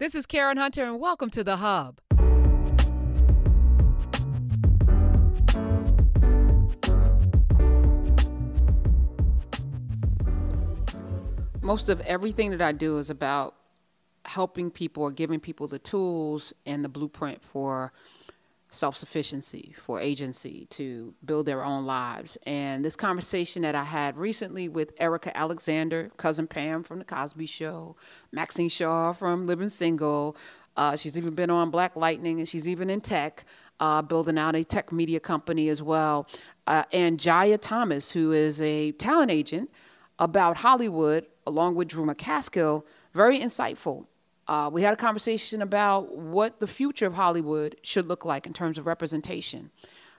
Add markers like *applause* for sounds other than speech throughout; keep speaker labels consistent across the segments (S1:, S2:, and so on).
S1: This is Karen Hunter, and welcome to The Hub. Most of everything that I do is about helping people or giving people the tools and the blueprint for self sufficiency, for agency to build their own lives. And this conversation that I had recently with Erika Alexander, cousin Pam from The Cosby Show, Maxine Shaw from Living Single, uh, she's even been on Black Lightning and she's even in tech, uh, building out a tech media company as well. Uh, and Jaia Thomas, who is a talent agent about Hollywood, along with Drew McCaskill, very insightful. Uh, we had a conversation about what the future of Hollywood should look like in terms of representation.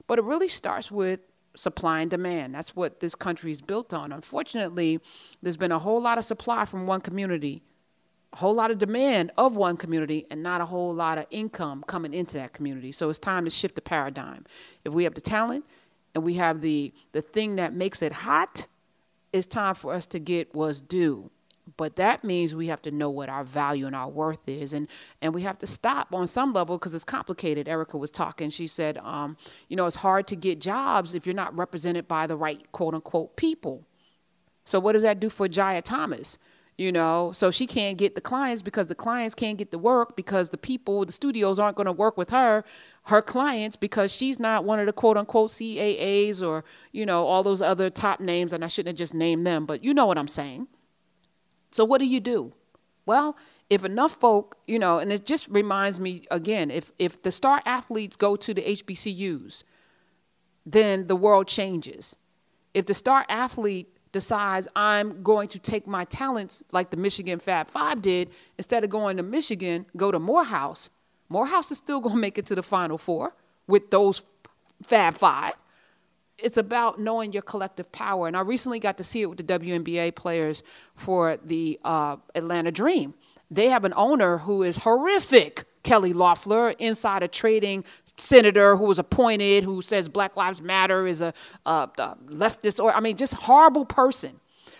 S1: But it really starts with supply and demand. That's what this country is built on. Unfortunately, there's been a whole lot of supply from one community, a whole lot of demand of one community, and not a whole lot of income coming into that community. So it's time to shift the paradigm. If we have the talent and we have the, the thing that makes it hot, it's time for us to get what's due but that means we have to know what our value and our worth is and and we have to stop on some level because it's complicated. Erika was talking. She said um, you know it's hard to get jobs if you're not represented by the right quote unquote people. So what does that do for jaia thomas? You know so she can't get the clients because the clients can't get the work because the people the studios aren't going to work with her her clients because she's not one of the quote unquote caas or you know all those other top names and i shouldn't have just named them but you know what i'm saying so what do you do? Well, if enough folk, you know, and it just reminds me again, if if the star athletes go to the HBCUs, then the world changes. If the star athlete decides I'm going to take my talents like the Michigan Fab Five did, instead of going to Michigan, go to Morehouse. Morehouse is still going *laughs* to make it to the Final Four with those Fab Five it's about knowing your collective power. And I recently got to see it with the WNBA players for the uh, Atlanta Dream. They have an owner who is horrific, Kelly Loeffler, insider trading senator who was appointed, who says Black Lives Matter is a, a, a leftist, or I mean, just horrible person.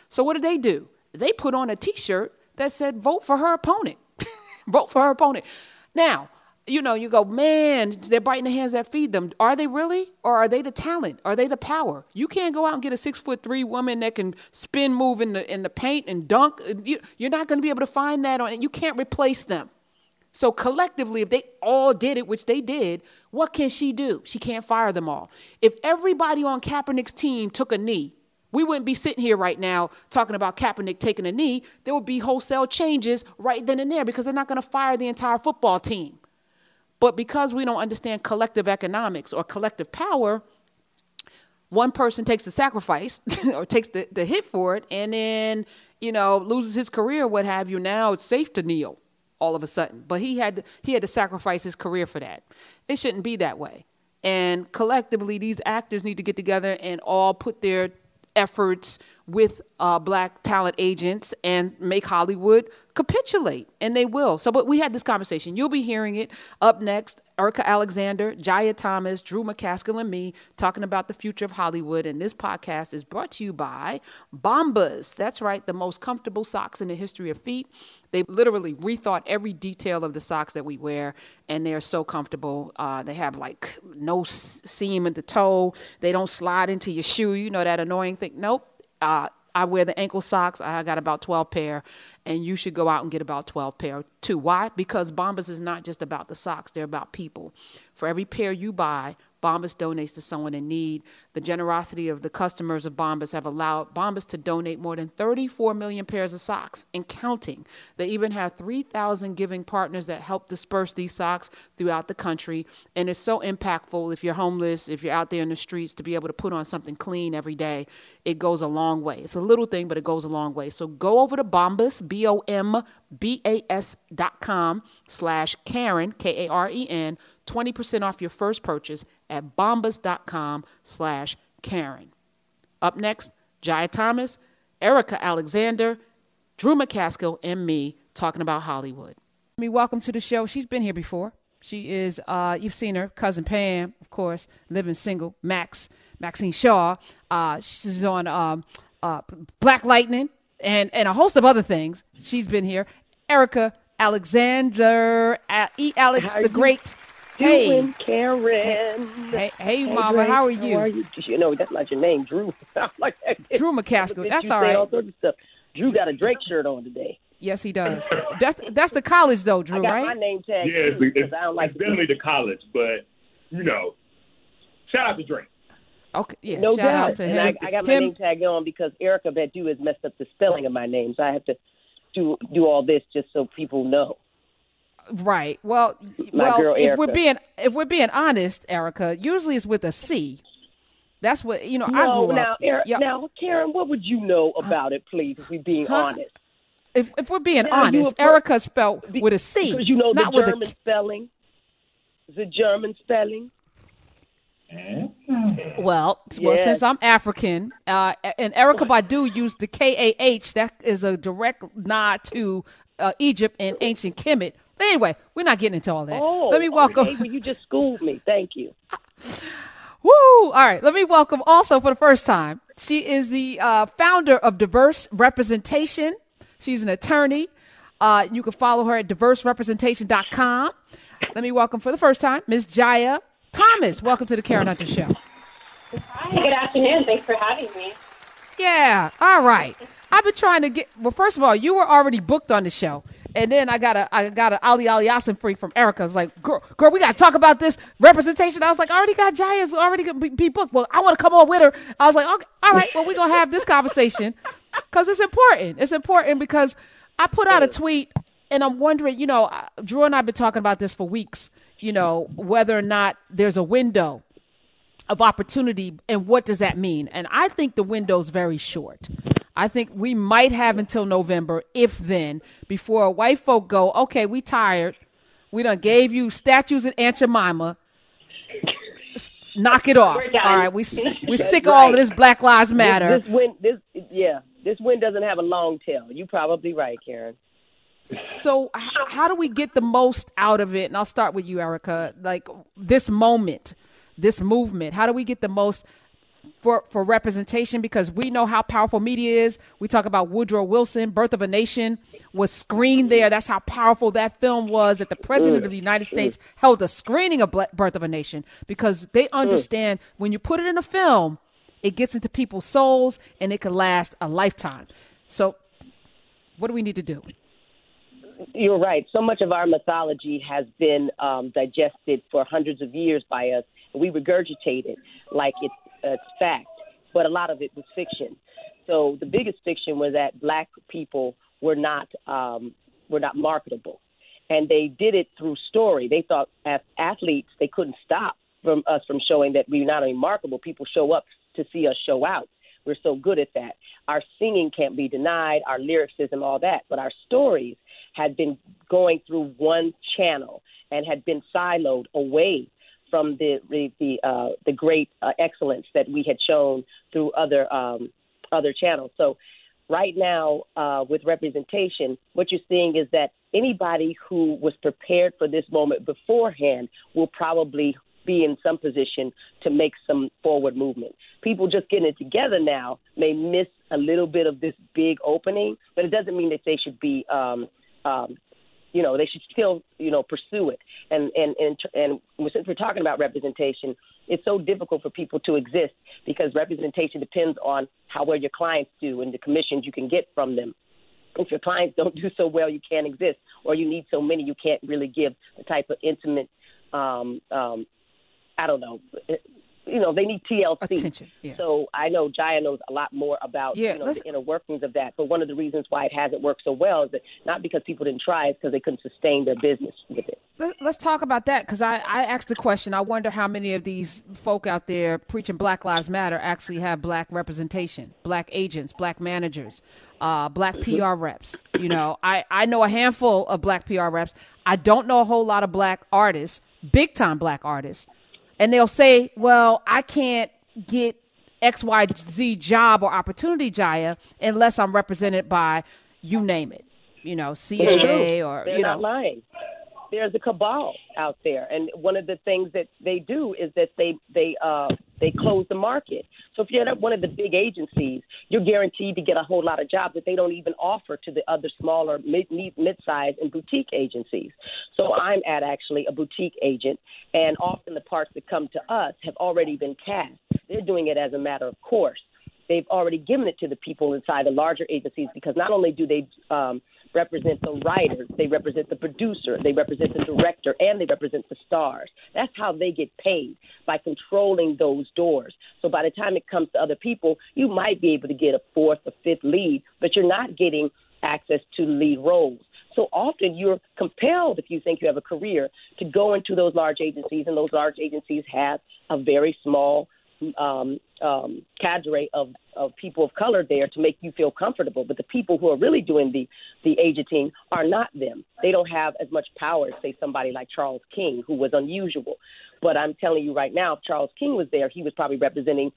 S1: So what did they do? They put on a T-shirt that said "Vote for her opponent." *laughs* Vote for her opponent. Now, you know, you go, man, they're biting the hands that feed them. Are they really? Or are they the talent? Are they the power? You can't go out and get a six foot three woman that can spin move in the in the paint and dunk. Uh, you, you're not going to be able to find that on it. You can't replace them. So collectively, if they all did it, which they did, what can she do? She can't fire them all. If everybody on Kaepernick's team took a knee, we wouldn't be sitting here right now talking about Kaepernick taking a knee. There would be wholesale changes right then and there because they're not going to fire the entire football team. But because we don't understand collective economics or collective power, one person takes the sacrifice *laughs* or takes the, the hit for it and then, you know, loses his career, what have you. Now it's safe to kneel all of a sudden. But he had he had to sacrifice his career for that. It shouldn't be that way. And collectively, these actors need to get together and all put their efforts with uh, black talent agents and make Hollywood capitulate, and they will. So, but we had this conversation. You'll be hearing it up next. Erika Alexander, Jaia Thomas, Drew McCaskill, and me talking about the future of Hollywood. And this podcast is brought to you by Bombas. That's right, the most comfortable socks in the history of feet. They literally rethought every detail of the socks that we wear, and they're so comfortable. Uh, they have like no seam in the toe. They don't slide into your shoe. You know that annoying thing. Nope uh, I wear the ankle socks. I got about 12 pair, and you should go out and get about 12 pair too. Why? Because Bombas is not just about the socks, they're about people. For every pair you buy, Bombas donates to someone in need. The generosity of the customers of Bombas have allowed Bombas to donate more than 34 million pairs of socks and counting. They even have 3,000 giving partners that help disperse these socks throughout the country. And it's so impactful if you're homeless, if you're out there in the streets, to be able to put on something clean every day. It goes a long way. It's a little thing, but it goes a long way. So go over to Bombas, B O M B A S dot com slash Karen, K A R E N, 20% off your first purchase at bombas.com slash Karen. Up next, Jaia Thomas, Erika Alexander, Drew McCaskill, and me talking about Hollywood. Me, welcome to the show. She's been here before. She is, uh, you've seen her, cousin Pam, of course, living single, Max, Maxine Shaw. Uh, she's on um, uh, Black Lightning and, and a host of other things. She's been here. Erika Alexander E. Alex
S2: How
S1: the
S2: you
S1: Great.
S2: Doing,
S1: Hey,
S2: Karen.
S1: hey, hey, Mama,
S2: Grace,
S1: how are you?
S2: How are you? You know, that's not your name, Drew. *laughs* I'm like,
S1: Drew McCaskill. That's
S2: you
S1: all
S2: saying
S1: right.
S2: All sorts of stuff. Drew got a Drake shirt on today.
S1: Yes, he does. *laughs* That's that's the college though,
S2: I
S1: Drew,
S2: got my
S1: right?
S2: name tag
S3: Yeah, it's,
S2: too,
S3: it's,
S2: 'cause I don't like
S3: it's
S2: to
S3: definitely the college, but you know, shout out to Drake.
S1: Okay, yeah.
S2: No
S1: shout
S2: doubt.
S1: out to
S2: and
S1: him.
S2: I, I got my
S1: him,
S2: name tag on because Erykah Badu has messed up the spelling of my name, so I have to do do all this just so people know.
S1: Right. Well,
S2: My
S1: well,
S2: girl,
S1: if we're being if we're being honest, Erica, usually it's with a C. That's what you know. I
S2: No,
S1: grew
S2: now,
S1: up. Yeah,
S2: now, Karen, what would you know uh, about it, please? If we're being
S1: Huh?
S2: honest,
S1: if if we're being
S2: now
S1: honest, Erica spelled
S2: Be-
S1: with a C,
S2: because you know the German
S1: a.
S2: spelling. The German spelling.
S1: Well, s- well, since I'm African, uh, and Erykah Badu used the K A H, that is a direct nod to uh, Egypt and ancient Kemet. But anyway, we're not getting into all that.
S2: Oh,
S1: Let me welcome.
S2: Okay, well, you just schooled me. Thank you. *laughs*
S1: Woo! All right, let me welcome also for the first time. She is the uh, founder of Diverse Representation. She's an attorney. Uh, you can follow her at diverserepresentation.com. Let me welcome for the first time Ms. Jaia Thomas. Welcome to the Karen Hunter Show.
S4: Hi, good afternoon. Thanks for having me.
S1: Yeah, all right. I've been trying to get. Well, first of all, you were already booked on the show, and then I got a I got an Ali Ali Yasin free from Erika. I was like, girl, girl, we got to talk about this representation. I was like, I already got Jaia's already gonna be, be booked. Well, I want to come on with her. I was like, okay, all right. Well, we're gonna have this conversation because it's important. It's important because I put out a tweet, and I'm wondering, you know, Drew and I've been talking about this for weeks. You know, whether or not there's a window of opportunity and what does that mean? And i think the window's very short. I think we might have until november if then before white folk go okay we tired. We done gave you statues at aunt jemima knock it off. All right we *laughs* we sick of all of this black lives matter.
S2: This, this win, this yeah, this win doesn't have a long tail. You're probably right, Karen.
S1: So h- how do we get the most out of it? And i'll start with you erika. Like this moment this movement how do we get the most for for representation? Because we know how powerful media is. We talk about woodrow wilson birth of a nation was screened there. That's how powerful that film was that the president of the united states held a screening of birth of a nation. Because they understand when you put it in a film it gets into people's souls and it can last a lifetime. So what do we need to do
S2: You're right. So much of our mythology has been um, digested for hundreds of years by us, and we regurgitate it like it's, uh, it's fact. But a lot of it was fiction. So the biggest fiction was that black people were not um, were not marketable, and they did it through story. They thought as athletes they couldn't stop from us from showing that we're not only marketable. People show up to see us show out. We're so good at that. Our singing can't be denied, our lyricism, all that. But our stories had been going through one channel and had been siloed away from the the the, uh, the great uh, excellence that we had shown through other um, other channels. So right now, uh, with representation, what you're seeing is that anybody who was prepared for this moment beforehand will probably be in some position to make some forward movement. People just getting it together now may miss a little bit of this big opening, but it doesn't mean that they should be, um, um, you know, they should still, you know, pursue it. And and and and since we're talking about representation, it's so difficult for people to exist because representation depends on how well your clients do and the commissions you can get from them if your clients *laughs* don't do so well, you can't exist, or you need so many, you can't really give the type of intimate, um, um, I don't know, you know, they need TLC.
S1: Attention, yeah.
S2: So I know Jaia knows a lot more about
S1: Yeah,
S2: you know,
S1: let's-
S2: the inner workings of that. But one of the reasons why it hasn't worked so well is that not because people didn't try, it's because they couldn't sustain their business with it.
S1: Let- Let's talk about that because I, I asked the question. I wonder how many of these folk out there preaching Black Lives Matter actually have black representation, black agents, black managers, uh, black PR reps. You know, I, I know a handful of black PR reps. I don't know a whole lot of black artists, big time black artists. And they'll say, well, I can't get XYZ job or opportunity, Jaia, unless I'm represented by you name it, you know, CAA or,
S2: They're
S1: you
S2: not
S1: know.
S2: lying. There's a cabal out there, and one of the things that they do is that they they uh, they close the market. So if you're at one of the big agencies, you're guaranteed to get a whole lot of jobs that they don't even offer to the other smaller mid mid-sized and boutique agencies. So I'm at actually a boutique agent, and often the parts that come to us have already been cast. They're doing it as a matter of course. They've already given it to the people inside the larger agencies because not only do they um, represent the writer, they represent the producer, they represent the director, and they represent the stars. That's how they get paid by controlling those doors. So by the time it comes to other people, you might be able to get a fourth or fifth lead, but you're not getting access to lead roles. So often you're compelled, if you think you have a career, to go into those large agencies, and those large agencies have a very small um, um, cadre of, of people of color there to make you feel comfortable. But the people who are really doing the, the agenting are not them. They don't have as much power as, say, somebody like Charles King, who was unusual. But I'm telling you right now, if Charles King was there, he was probably representing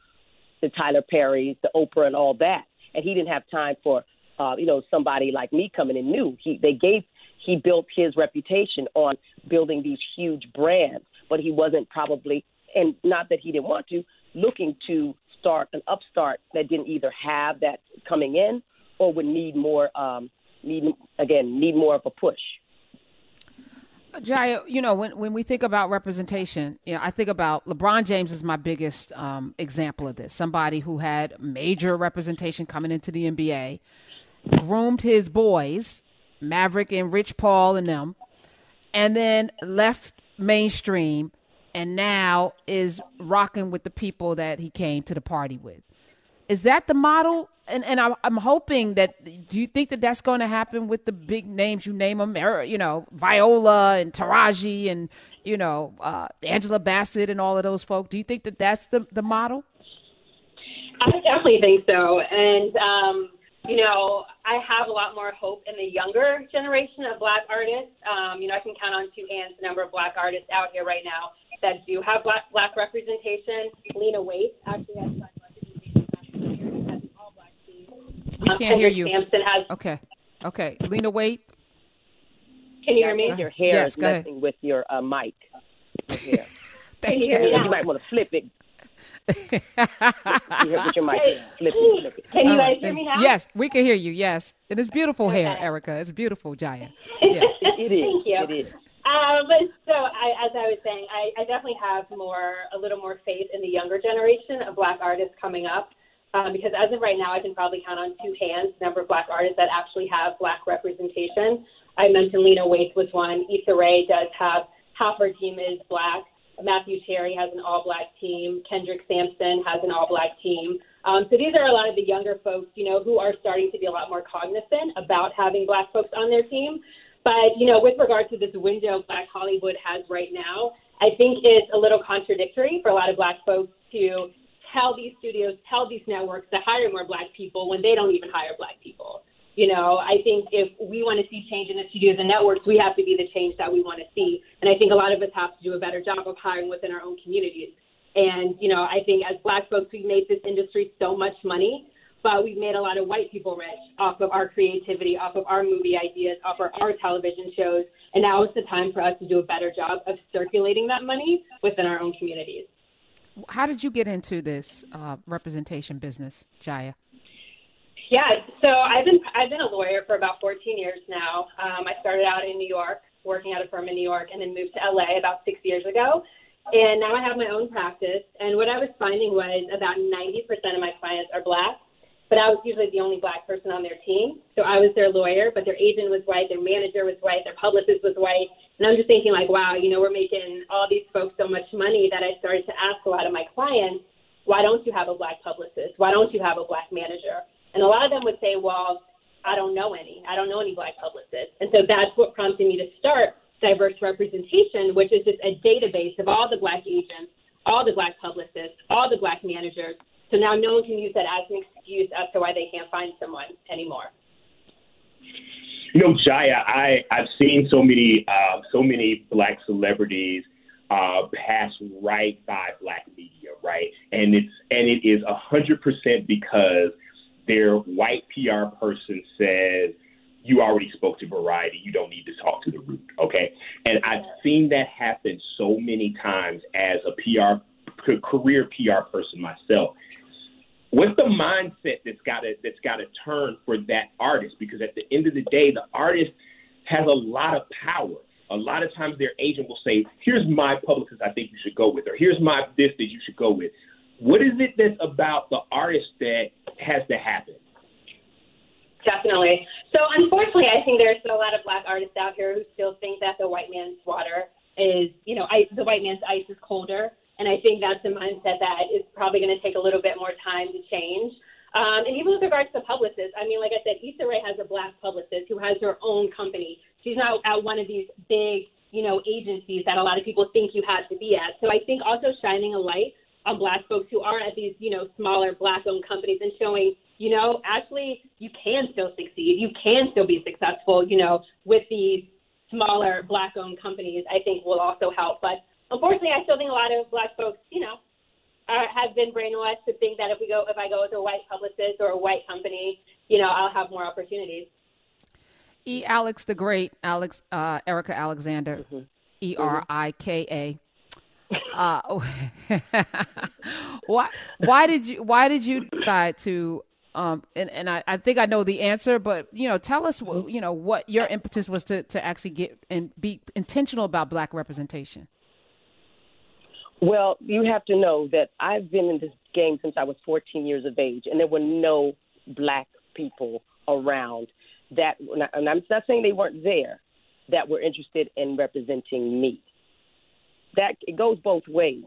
S2: the Tyler Perrys, the Oprah, and all that. And he didn't have time for, uh, you know, somebody like me coming in new. He, they gave, he built his reputation on building these huge brands, but he wasn't probably, and not that he didn't want to, looking to start an upstart that didn't either have that coming in or would need more um, need again need more of a push.
S1: Jaia, you know, when, when we think about representation, you know, I think about LeBron James is my biggest um, example of this. Somebody who had major representation coming into the NBA, groomed his boys, Maverick and Rich Paul and them, and then left mainstream and now is rocking with the people that he came to the party with. Is that the model? And and I'm, I'm hoping that. Do you think that that's going to happen with the big names you name them? You know, Viola and Taraji and you know uh, Angela Bassett and all of those folks. Do you think that that's the the model?
S4: I definitely think so, and um, you know, I have a lot more hope in the younger generation of black artists. Um, you know, I can count on two hands the number of black artists out here right now that do have black black representation. Lena Waithe actually has black representation as an all black team.
S1: We can't um, hear you.
S4: Sampson has.
S1: Okay. Okay. Lena Waithe.
S4: Can you hear me?
S2: Your hair
S1: yes,
S2: is messing
S1: ahead.
S2: with your uh, mic. *laughs*
S1: Thank
S4: you
S1: you.
S4: hear me now?
S2: You might want to flip it. you hear with your mic. Flip *laughs* it, flip it.
S4: Can you guys
S1: right.
S4: hear me now?
S1: Yes, we can hear you. Yes, it is beautiful hair, Erika. It's beautiful, Jaya. *laughs* Yes.
S2: It is.
S4: Thank you.
S2: It is.
S4: But so, I, as I was saying, I, I definitely have more, a little more faith in the younger generation of black artists coming up. Um, because as of right now, I can probably count on two hands the number of black artists that actually have black representation. I mentioned Lena Waithe was one. Issa Rae does have half her team is black. Matthew Cherry has an all-black team. Kendrick Sampson has an all-black team. Um, so these are a lot of the younger folks, you know, who are starting to be a lot more cognizant about having black folks on their team. But, you know, with regard to this window Black Hollywood has right now, I think it's a little contradictory for a lot of black folks to tell these studios, tell these networks to hire more black people when they don't even hire black people. You know, I think if we want to see change in the studios and networks, we have to be the change that we want to see. And I think a lot of us have to do a better job of hiring within our own communities. And, you know, I think as black folks, we've made this industry so much money, but we've made a lot of white people rich off of our creativity, off of our movie ideas, off of our television shows. And now is the time for us to do a better job of circulating that money within our own communities.
S1: How did you get into this uh, representation business, Jaia?
S4: Yeah, so I've been I've been a lawyer for about 14 years now. Um, I started out in New York, working at a firm in New York, and then moved to LA about six years ago. And now I have my own practice. And what I was finding was about 90% of my clients are black, but I was usually the only black person on their team. So I was their lawyer, but their agent was white, their manager was white, their publicist was white. And I'm just thinking like, wow, you know, we're making all these folks so much money that I started to ask a lot of my clients, why don't you have a black publicist? Why don't you have a black manager? And a lot of them would say, well, I don't know any. I don't know any black publicists. And so that's what prompted me to start diverse representation, which is just a database of all the black agents, all the black publicists, all the black managers. So now no one can use that as an excuse as to why they can't find someone anymore.
S3: You know, Jaia, I I've seen so many uh, so many black celebrities uh, pass right by black media, right? And it's and it is a hundred percent because their white PR person says you already spoke to Variety, you don't need to talk to the Root, okay? And I've seen that happen so many times as a PR career PR person myself. What's the mindset that's got to that's got to turn for that artist? Because at the end of the day, the artist has a lot of power. A lot of times, their agent will say, "Here's my publicist I think you should go with," or "Here's my this that you should go with." What is it that's about the artist that has to happen?
S4: Definitely. So unfortunately, I think there's still a lot of black artists out here who still think that the white man's water is, you know, ice, the white man's ice is colder. And I think that's a mindset that is probably going to take a little bit more time to change. Um, and even with regards to publicists, I mean, like I said, Issa Rae has a black publicist who has her own company. She's not at one of these big, you know, agencies that a lot of people think you have to be at. So I think also shining a light on black folks who are at these, you know, smaller black-owned companies and showing, you know, actually you can still succeed. You can still be successful, you know, with these smaller black-owned companies. I think will also help. But unfortunately, I still think a lot of black folks, you know, are, have been brainwashed to think that if we go, if I go with a white publicist or a white company, you know, I'll have more opportunities.
S1: E. Alex the Great, Alex uh, Erika Alexander, mm-hmm. E R I K A. Uh, *laughs* why why did you why did you decide to um and, and I, I think I know the answer, but you know, tell us mm-hmm. you know what your impetus was to, to actually get and be intentional about black representation.
S2: Well, you have to know that I've been in this game since I was 14 years of age, and there were no black people around that, and I'm not saying they weren't there, that were interested in representing me. That it goes both ways.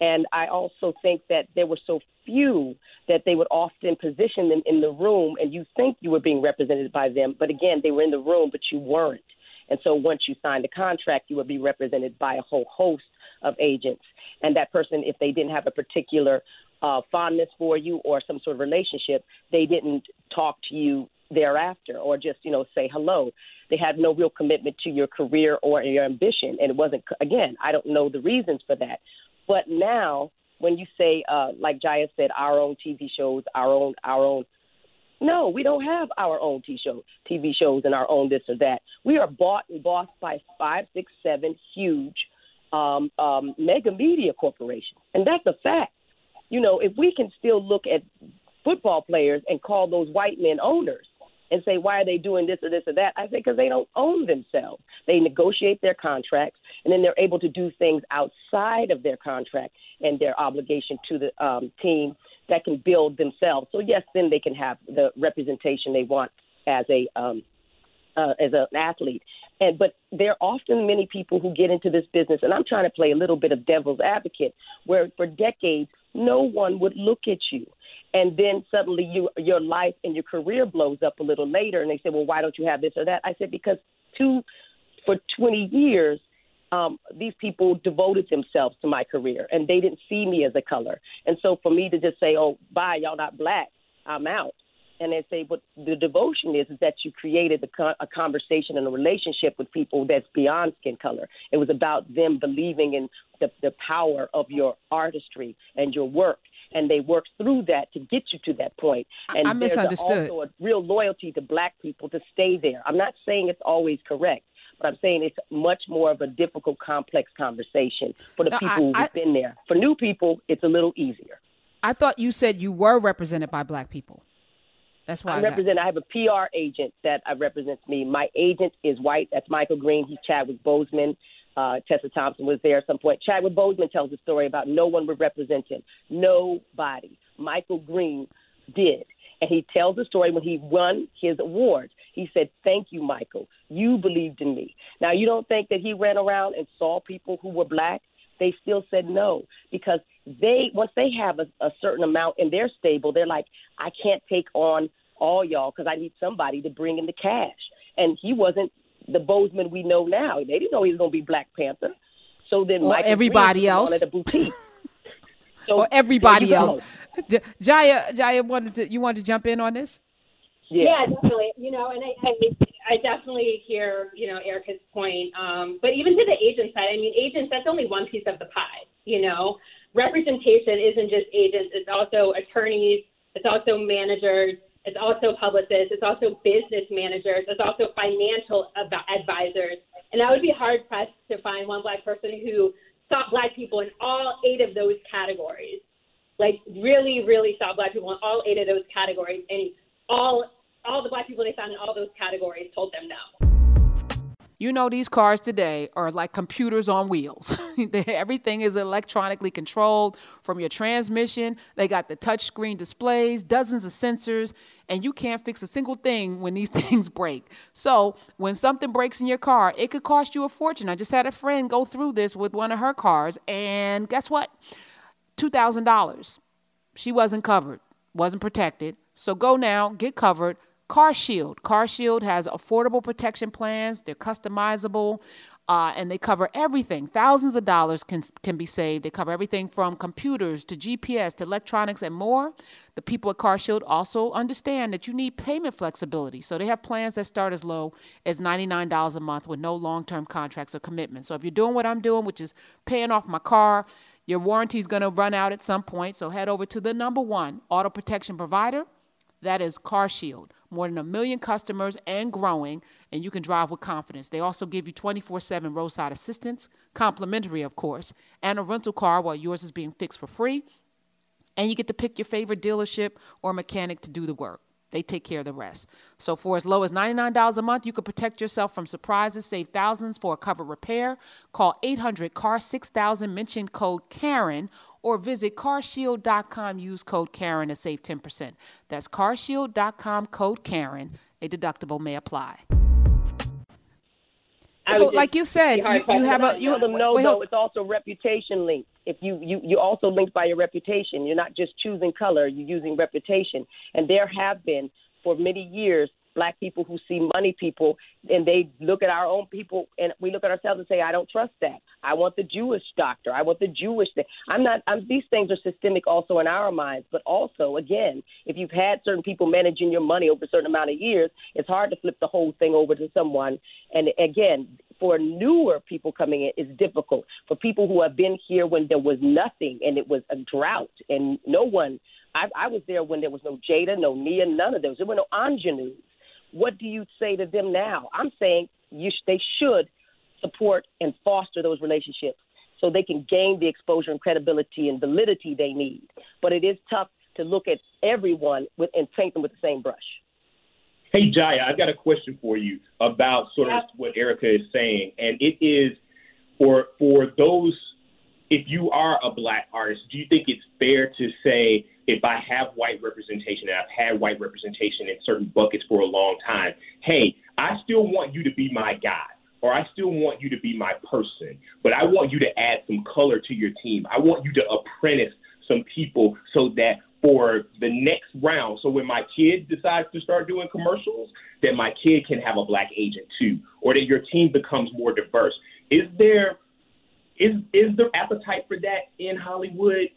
S2: And I also think that there were so few that they would often position them in the room, and you think you were being represented by them, but again, they were in the room, but you weren't. And so once you signed a contract, you would be represented by a whole host of agents. And that person, if they didn't have a particular uh, fondness for you or some sort of relationship, they didn't talk to you thereafter or just, you know, say hello. They had no real commitment to your career or your ambition. And it wasn't, again, I don't know the reasons for that. But now, when you say, uh, like Jaya said, our own TV shows, our own, our own, no, we don't have our own TV, show, TV shows and our own this or that. We are bought and bossed by five, six, seven huge um, um, mega media corporations. And that's a fact. You know, if we can still look at football players and call those white men owners and say, why are they doing this or this or that? I say, because they don't own themselves. They negotiate their contracts, and then they're able to do things outside of their contract and their obligation to the um, team that can build themselves. So, yes, then they can have the representation they want as a um, uh, as an athlete. And but there are often many people who get into this business, and I'm trying to play a little bit of devil's advocate, where for decades no one would look at you, and then suddenly you your life and your career blows up a little later, and they say, well, why don't you have this or that? I said because two for 20 years. Um, these people devoted themselves to my career and they didn't see me as a color. And so for me to just say, oh, bye, y'all not black, I'm out and they say what the devotion is is that you created a, co- a conversation and a relationship with people that's beyond skin color. It was about them believing in the, the power of your artistry and your work. And they worked through that to get you to that point. And
S1: I misunderstood.
S2: There's also a real loyalty to black people to stay there. I'm not saying it's always correct, but I'm saying it's much more of a difficult, complex conversation for the no, people I, who've I, been there. For new people, it's a little easier.
S1: I thought you said you were represented by black people. That's why
S2: I, I represent. I have a PR agent that uh, represents me. My agent is white. That's Michael Greene. He's Chadwick Boseman. Uh, Tessa Thompson was there at some point. Chadwick Boseman tells a story about no one would represent him. Nobody. Michael Greene did. And he tells the story when he won his awards. He said, Thank you, Michael. You believed in me. Now, you don't think that he ran around and saw people who were black? They still said no because they once they have a, a certain amount in their stable, they're like, I can't take on all y'all because I need somebody to bring in the cash. And he wasn't the Boseman we know now. They didn't know he was going to be Black Panther. So then,
S1: or everybody else
S2: at a boutique. *laughs*
S1: so or everybody else. J- Jaia, Jaia wanted to. You wanted to jump in on this?
S4: Yeah, yeah definitely. You know, and I, I, I definitely hear you know Erika's point. Um, but even to the agent side, I mean, agents that's only one piece of the pie. You know, representation isn't just agents, it's also attorneys, it's also managers, it's also publicists, it's also business managers, it's also financial advisors. And I would be hard pressed to find one black person who saw black people in all eight of those categories. like really, really saw black people in all eight of those categories, and all all the black people they found in all those categories told them no.
S1: You know, these cars today are like computers on wheels. *laughs* Everything is electronically controlled from your transmission. They got the touchscreen displays, dozens of sensors, and you can't fix a single thing when these *laughs* things break. So, when something breaks in your car, it could cost you a fortune. I just had a friend go through this with one of her cars, and guess what? $2,000. She wasn't covered, wasn't protected. So, go now, get covered Car Shield. Car Shield has affordable protection plans. They're customizable, uh, and they cover everything. Thousands of dollars can can be saved. They cover everything from computers to GPS to electronics and more. The people at Car Shield also understand that you need payment flexibility, so they have plans that start as low as ninety nine dollars a month with no long term contracts or commitments. So if you're doing what I'm doing, which is paying off my car. Your warranty is going to run out at some point, so head over to the number one auto protection provider. That is Car Shield more than a million customers and growing, and you can drive with confidence. They also give you 24 7 roadside assistance, complimentary, of course, and a rental car while yours is being fixed for free. And you get to pick your favorite dealership or mechanic to do the work. They take care of the rest. So for as low as $99 a month, you can protect yourself from surprises, save thousands for a covered repair. Call 800 CAR 6000, mention code Karen, or visit carshield.com, use code Karen to save 10%. That's carshield.com, code Karen. A deductible may apply. like you said, you, you have a you
S2: tell them no. Wait, though it's also reputation linked. If you you you also linked by your reputation, you're not just choosing color. You're using reputation, and there have been for many years black people who see money people and they look at our own people and we look at ourselves and say, I don't trust that. I want the Jewish doctor. I want the Jewish thing. I'm not, I'm, these things are systemic also in our minds, but also, again, if you've had certain people managing your money over a certain amount of years, it's hard to flip the whole thing over to someone. And again, for newer people coming in it's difficult. For people who have been here when there was nothing and it was a drought and no one, I, I was there when there was no Jada, no Nia, none of those. There were no ingenues. What do you say to them now? I'm saying you they should support and foster those relationships so they can gain the exposure and credibility and validity they need. But it is tough to look at everyone with, and paint them with the same brush.
S3: Hey, Jaia, I've got a question for you about sort of what Erika is saying, and it is for for those. If you are a black artist, do you think it's fair to say if I have white representation and I've had white representation in certain buckets for a long time, hey, I still want you to be my guy or I still want you to be my person, but I want you to add some color to your team. I want you to apprentice some people so that for the next round, so when my kid decides to start doing commercials, that my kid can have a black agent too, or that your team becomes more diverse. Is there is is there appetite for that in Hollywood?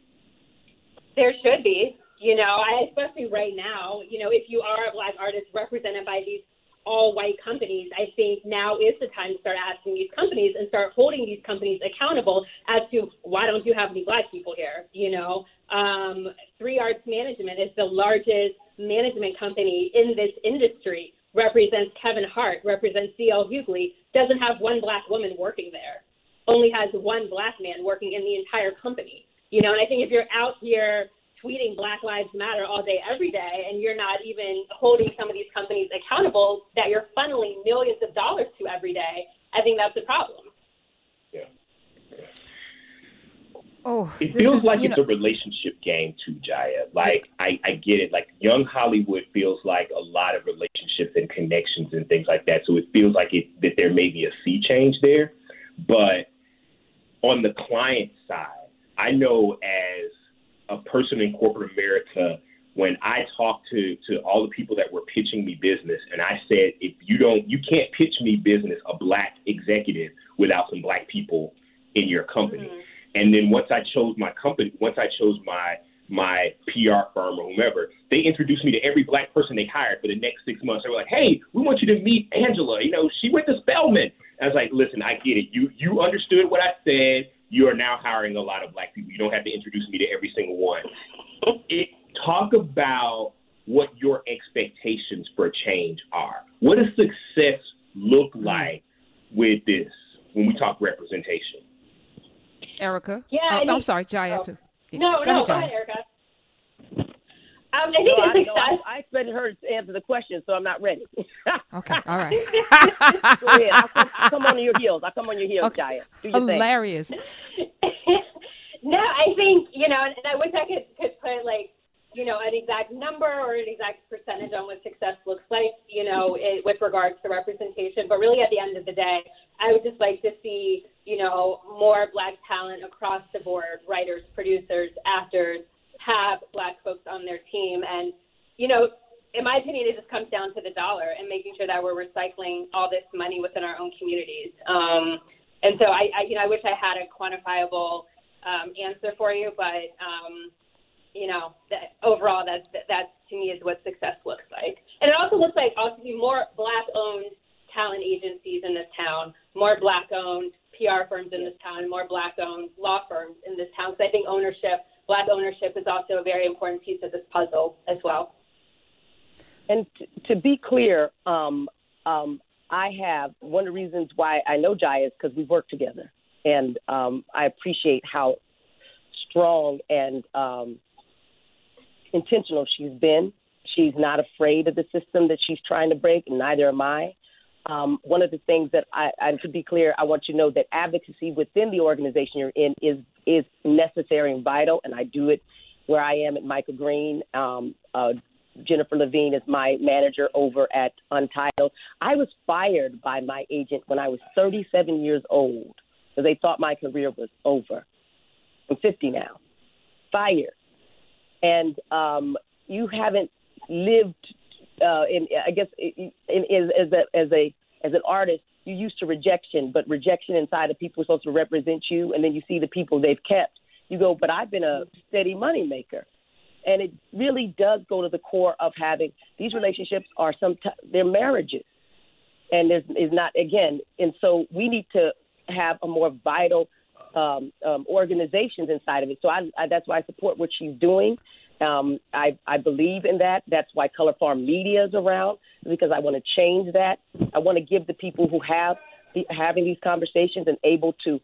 S4: There should be. You know, I, especially right now, you know, if you are a black artist represented by these all white companies, I think now is the time to start asking these companies and start holding these companies accountable as to why don't you have any black people here? You know, um, Three Arts Management is the largest management company in this industry, represents Kevin Hart, represents C.L. Hughley, doesn't have one black woman working there, only has one black man working in the entire company. You know, and I think if you're out here tweeting Black Lives Matter all day, every day, and you're not even holding some of these companies accountable that you're funneling millions of dollars to every day, I think that's a problem.
S3: Yeah.
S1: Oh,
S3: it feels
S1: is,
S3: like it's
S1: know,
S3: a relationship game too, Jaia. Like I, I get it. Like young Hollywood feels like a lot of relationships and connections and things like that. So it feels like it that there may be a sea change there. But on the client side, I know as a person in corporate America, when I talked to to all the people that were pitching me business, and I said, if you don't, you can't pitch me business, a black executive, without some black people in your company. Mm-hmm. And then once I chose my company, once I chose my my PR firm or whomever, they introduced me to every black person they hired for the next six months. They were like, "Hey, we want you to meet Angela. You know, she went to Spelman." I was like, "Listen, I get it. You you understood what I said you are now hiring a lot of black. You don't have to introduce me to every single one. It, talk about what your expectations for change are. What does success look mm-hmm. like with this when we talk representation?
S1: Erika?
S4: Yeah.
S1: Oh, I'm sorry, Jaia, oh. too.
S4: Yeah. No, go no, ahead, go ahead, Erika. Um, I think
S2: No, I,
S4: it's
S2: no. I, I expected her to answer the question, so I'm not ready. *laughs*
S1: Okay, all right. *laughs*
S2: Go ahead. I'll come, come on your heels. I'll come on your heels,
S1: Okay.
S2: Jaia. Do your thing.
S1: Hilarious. *laughs*
S4: no, I think you know, and, and I wish I could could put like you know an exact number or an exact percentage on what success looks like, you know, it, with regards to representation. But really, at the end of the day, I would just like to see you know more black talent across the board, writers, producers, actors, have black folks on their team, and you know. In my opinion, it just comes down to the dollar and making sure that we're recycling all this money within our own communities. Um, and so I, I, you know, I wish I had a quantifiable um, answer for you, but um, you know, that overall, that's that to me is what success looks like. And it also looks like also more black-owned talent agencies in this town, more black-owned PR firms in this town, more black-owned law firms in this town. Because I think ownership, black ownership, is also a very important piece of this puzzle as well.
S2: And to be clear, um, um, I have one of the reasons why I know Jaia is because we work together, and um, I appreciate how strong and um, intentional she's been. She's not afraid of the system that she's trying to break, and neither am I. Um, one of the things that I, and to be clear, I want you to know that advocacy within the organization you're in is is necessary and vital, and I do it where I am at Michael Greene. Um, uh, Jennifer Levine is my manager over at Untitled. I was fired by my agent when I was 37 years old because they thought my career was over. I'm 50 now. Fired. And um, you haven't lived uh, in, I guess, in, in, as, a, as, a, as an artist, you're used to rejection, but rejection inside of people supposed to represent you, and then you see the people they've kept. You go, but I've been a steady moneymaker and it really does go to the core of having these relationships are some they're marriages and there's is not again and so we need to have a more vital um, um, organizations inside of it so I, I that's why I support what she's doing um, I, I believe in that that's why Color Farm Media is around because I want to change that I want to give the people who have the, having these conversations and able to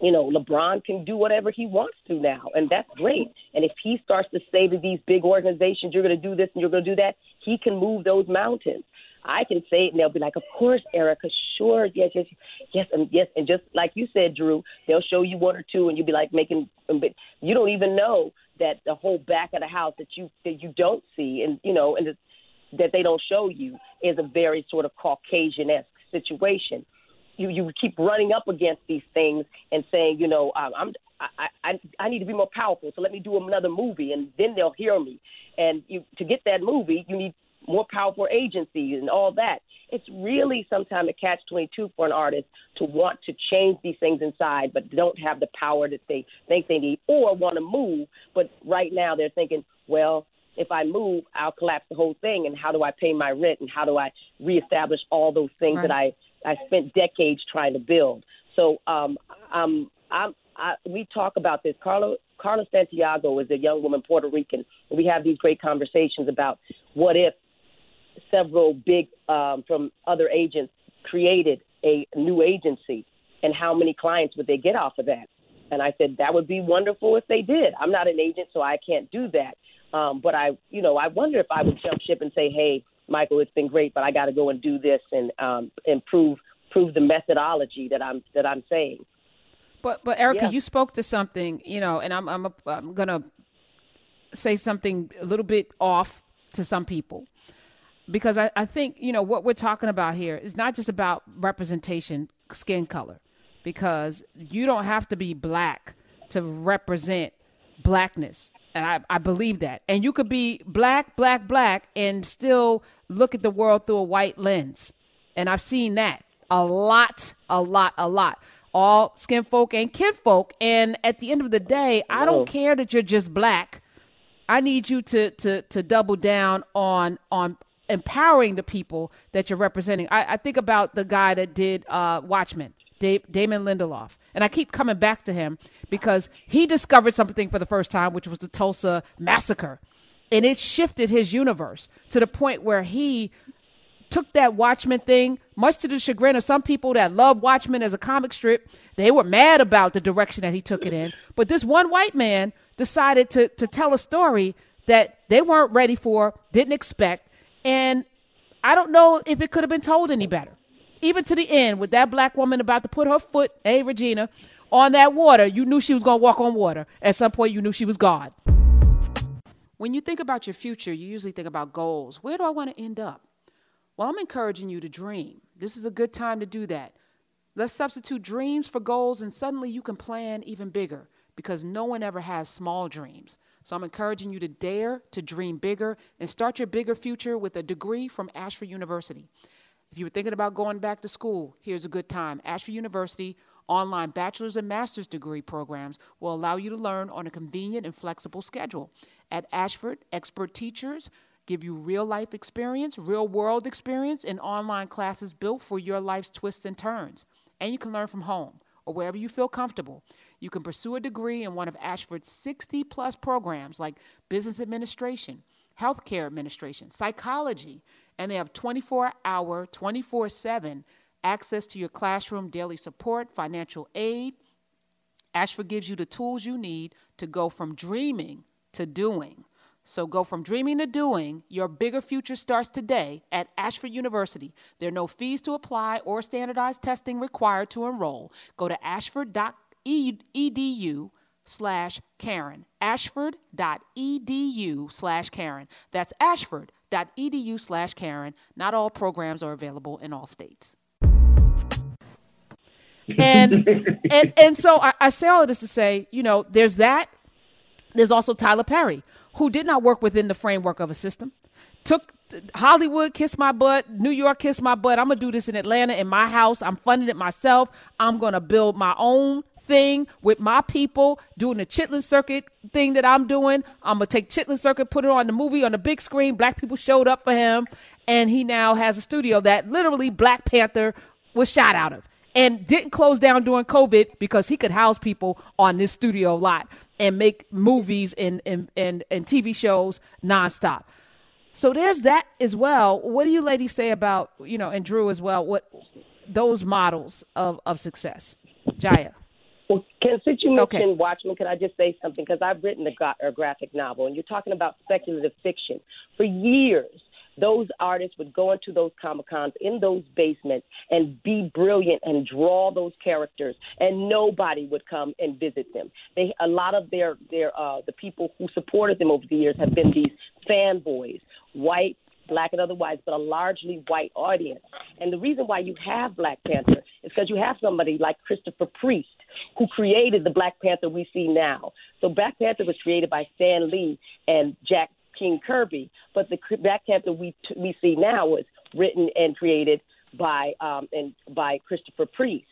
S2: you know, LeBron can do whatever he wants to now, and that's great. And if he starts to say to these big organizations, you're going to do this and you're going to do that, he can move those mountains. I can say it, and they'll be like, "Of course, Erika, sure, yes, yes, yes, and yes." And just like you said, Drew, they'll show you one or two, and you'll be like making, but you don't even know that the whole back of the house that you that you don't see, and you know, and that they don't show you is a very sort of Caucasian esque situation you you keep running up against these things and saying, you know, um, I'm I, I I need to be more powerful, so let me do another movie, and then they'll hear me. And you to get that movie, you need more powerful agencies and all that. It's really sometimes a catch twenty two for an artist to want to change these things inside, but don't have the power that they think they need, or want to move, but right now they're thinking, well, if I move, I'll collapse the whole thing. And how do I pay my rent? And how do I reestablish all those things
S1: Right.
S2: that I I spent decades trying to build? So um, um, I'm, I, we talk about this. Carla Carla Santiago is a young woman, Puerto Rican. And we have these great conversations about what if several big um, from other agents created a new agency, and how many clients would they get off of that? And I said that would be wonderful if they did. I'm not an agent, so I can't do that. Um, but I, you know, I wonder if I would jump ship and say, "Hey, Michael, it's been great, but I got to go and do this and um, improve prove the methodology that I'm that I'm saying."
S1: But but Erika,
S2: Yeah.
S1: you spoke to something, you know, and I'm I'm a, I'm gonna say something a little bit off to some people because I, I think you know what we're talking about here is not just about representation, skin color, because you don't have to be black to represent blackness. And I, I believe that. And you could be black, black, black, and still look at the world through a white lens. And I've seen that a lot, a lot, a lot. All skin folk and kin folk. And at the end of the day, I don't care that you're just black. I need you to to to double down on on empowering the people that you're representing. I, I think about the guy that did uh, Watchmen, da- Damon Lindelof, and I keep coming back to him because he discovered something for the first time, which was the Tulsa massacre, and it shifted his universe to the point where he took that Watchmen thing, much to the chagrin of some people that love Watchmen as a comic strip. They were mad about the direction that he took it in. But this one white man decided to to tell a story that they weren't ready for, didn't expect, and I don't know if it could have been told any better. Even to the end, with that black woman about to put her foot, hey Regina, on that water, you knew she was going to walk on water. At some point, you knew she was God. When you think about your future, you usually think about goals. Where do I want to end up? Well, I'm encouraging you to dream. This is a good time to do that. Let's substitute dreams for goals, and suddenly you can plan even bigger because no one ever has small dreams. So I'm encouraging you to dare to dream bigger and start your bigger future with a degree from Ashford University. If you were thinking about going back to school, here's a good time. Ashford University online bachelor's and master's degree programs will allow you to learn on a convenient and flexible schedule. At Ashford, expert teachers give you real life experience, real world experience, and online classes built for your life's twists and turns. And you can learn from home or wherever you feel comfortable. You can pursue a degree in one of Ashford's 60 plus programs like business administration, healthcare administration, psychology, and they have 24 hour, 24 7 access to your classroom daily support, financial aid. Ashford gives you the tools you need to go from dreaming to doing. So go from dreaming to doing. Your bigger future starts today at Ashford University. There are no fees to apply or standardized testing required to enroll. Go to ashford.edu slash Karen. Ashford.edu slash Karen. That's ashford.edu slash Karen. Not all programs are available in all states. And *laughs* and and so I, I say all of this to say, you know, there's that. There's also Tyler Perry, who did not work within the framework of a system. Took Hollywood kiss my butt, New York kiss my butt. I'm gonna do this in Atlanta in my house. I'm funding it myself. I'm gonna build my own thing with my people, doing the Chitlin Circuit thing that I'm doing. I'm gonna take Chitlin Circuit, put it on the movie on the big screen. Black people showed up for him, and he now has a studio that literally Black Panther was shot out of and didn't close down during COVID because he could house people on this studio lot and make movies and, and, and, and TV shows nonstop. So there's that as well. What do you ladies say about, you know, and Drew as well, what those models of, of success? Jaia.
S2: Well, can, since you mentioned okay. Watchmen, can I just say something? Because I've written a, gra- a graphic novel, and you're talking about speculative fiction. For years, those artists would go into those comic cons in those basements and be brilliant and draw those characters and nobody would come and visit them they a lot of their their uh the people who supported them over the years have been these fanboys white black and otherwise, but a largely white audience. And the reason why you have Black Panther is because you have somebody like Christopher Priest, who created the Black Panther we see now. So Black Panther was created by Stan Lee and Jack King Kirby, but the Black Panther we we see now was written and created by um, and by Christopher Priest.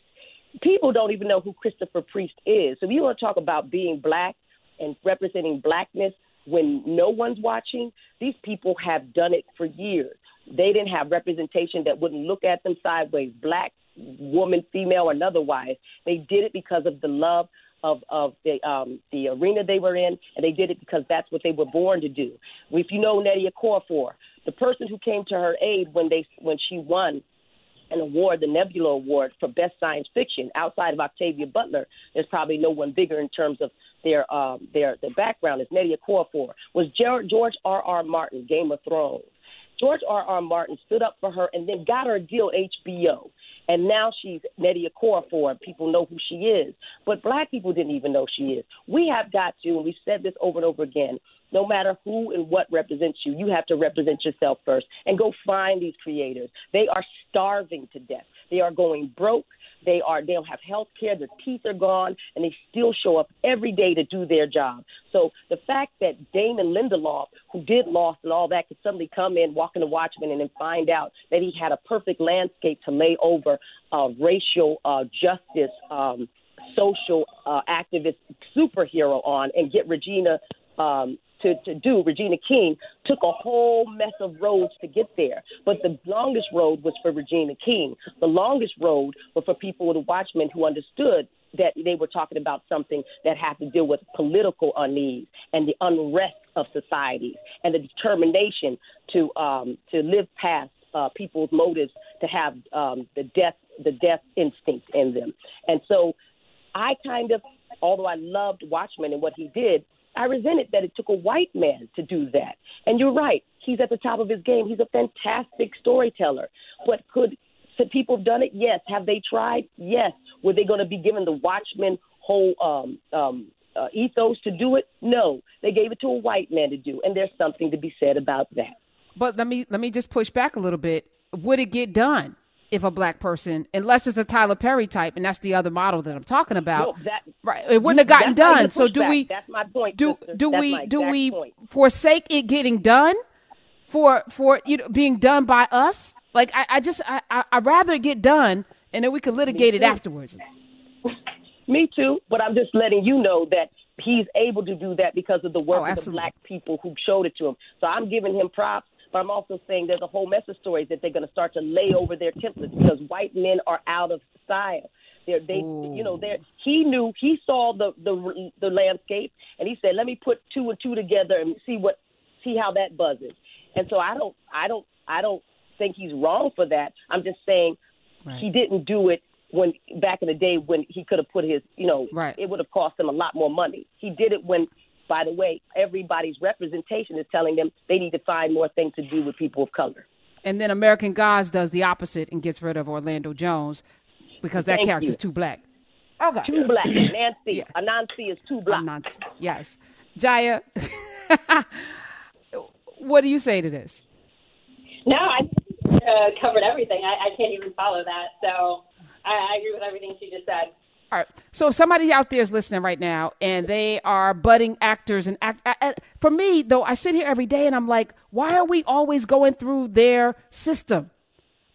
S2: People don't even know who Christopher Priest is. So if you want to talk about being black and representing blackness when no one's watching, these people have done it for years. They didn't have representation that wouldn't look at them sideways, black, woman, female, or otherwise. They did it because of the love of of the um, the arena they were in, and they did it because that's what they were born to do. If you know Nnedi Okorafor, the person who came to her aid when they when she won an award, the Nebula Award for Best Science Fiction, outside of Octavia Butler, there's probably no one bigger in terms of their um, their their background. Is Nnedi Okorafor was George R. R. Martin, Game of Thrones. George R. R. Martin stood up for her and then got her a deal HBO. And now she's Nnedi Okorafor, and people know who she is. But black people didn't even know she is. We have got to, and we've said this over and over again, no matter who and what represents you, you have to represent yourself first and go find these creators. They are starving to death. They are going broke. They are they don't have health care, their teeth are gone, and they still show up every day to do their job. So the fact that Damon Lindelof, who did Lost and all that, could suddenly come in, walk in the Watchmen, and then find out that he had a perfect landscape to lay over uh, racial uh, justice, um, social uh, activist superhero on, and get Regina um, to, to do, Regina King, took a whole mess of roads to get there. But the longest road was for Regina King. The longest road was for people with Watchmen who understood that they were talking about something that had to deal with political unease and the unrest of society and the determination to um, to live past uh, people's motives to have um, the death the death instinct in them. And so I kind of, although I loved Watchmen and what he did, I resent it that it took a white man to do that. And you're right. He's at the top of his game. He's a fantastic storyteller. But could people have done it? Yes. Have they tried? Yes. Were they going to be given the Watchmen whole um, um, uh, ethos to do it? No. They gave it to a white man to do, and there's something to be said about that.
S1: But let me let me just push back a little bit. Would it get done? If a black person, unless it's a Tyler Perry type, and that's the other model that I'm talking about.
S2: No, that,
S1: right, it wouldn't have gotten done. So do we?
S2: That's my point.
S1: Do
S2: sister.
S1: do
S2: that's
S1: we do we
S2: point.
S1: forsake it getting done for for you know being done by us? Like I, I just I I would rather get done and then we can litigate it afterwards. *laughs*
S2: Me too, but I'm just letting you know that he's able to do that because of the work
S1: oh,
S2: of the black people who showed it to him. So I'm giving him props but I'm also saying there's a whole mess of stories that they're going to start to lay over their templates because white men are out of style. They're, they, Ooh. you know, they he knew he saw the, the the landscape and he said, "Let me put two and two together and see what see how that buzzes." And so I don't, I don't, I don't think he's wrong for that. I'm just saying right. he didn't do it when back in the day when he could have put his, you know,
S1: right.
S2: it would have cost him a lot more money. He did it when by the way, everybody's representation is telling them they need to find more things to do with people of color.
S1: And then American Gods does the opposite and gets rid of Orlando Jones because that
S2: Thank
S1: character's
S2: you.
S1: too black. Okay.
S2: Too black. Nancy. Yeah. Anansi is too black.
S1: Anansi. Yes. Jaia, *laughs* what do you say to this?
S4: No, I uh, covered everything. I, I, can't even follow that. So I, I agree with everything she just said.
S1: All right. So somebody out there is listening right now, and they are budding actors and act. For me, though, I sit here every day and I'm like, why are we always going through their system?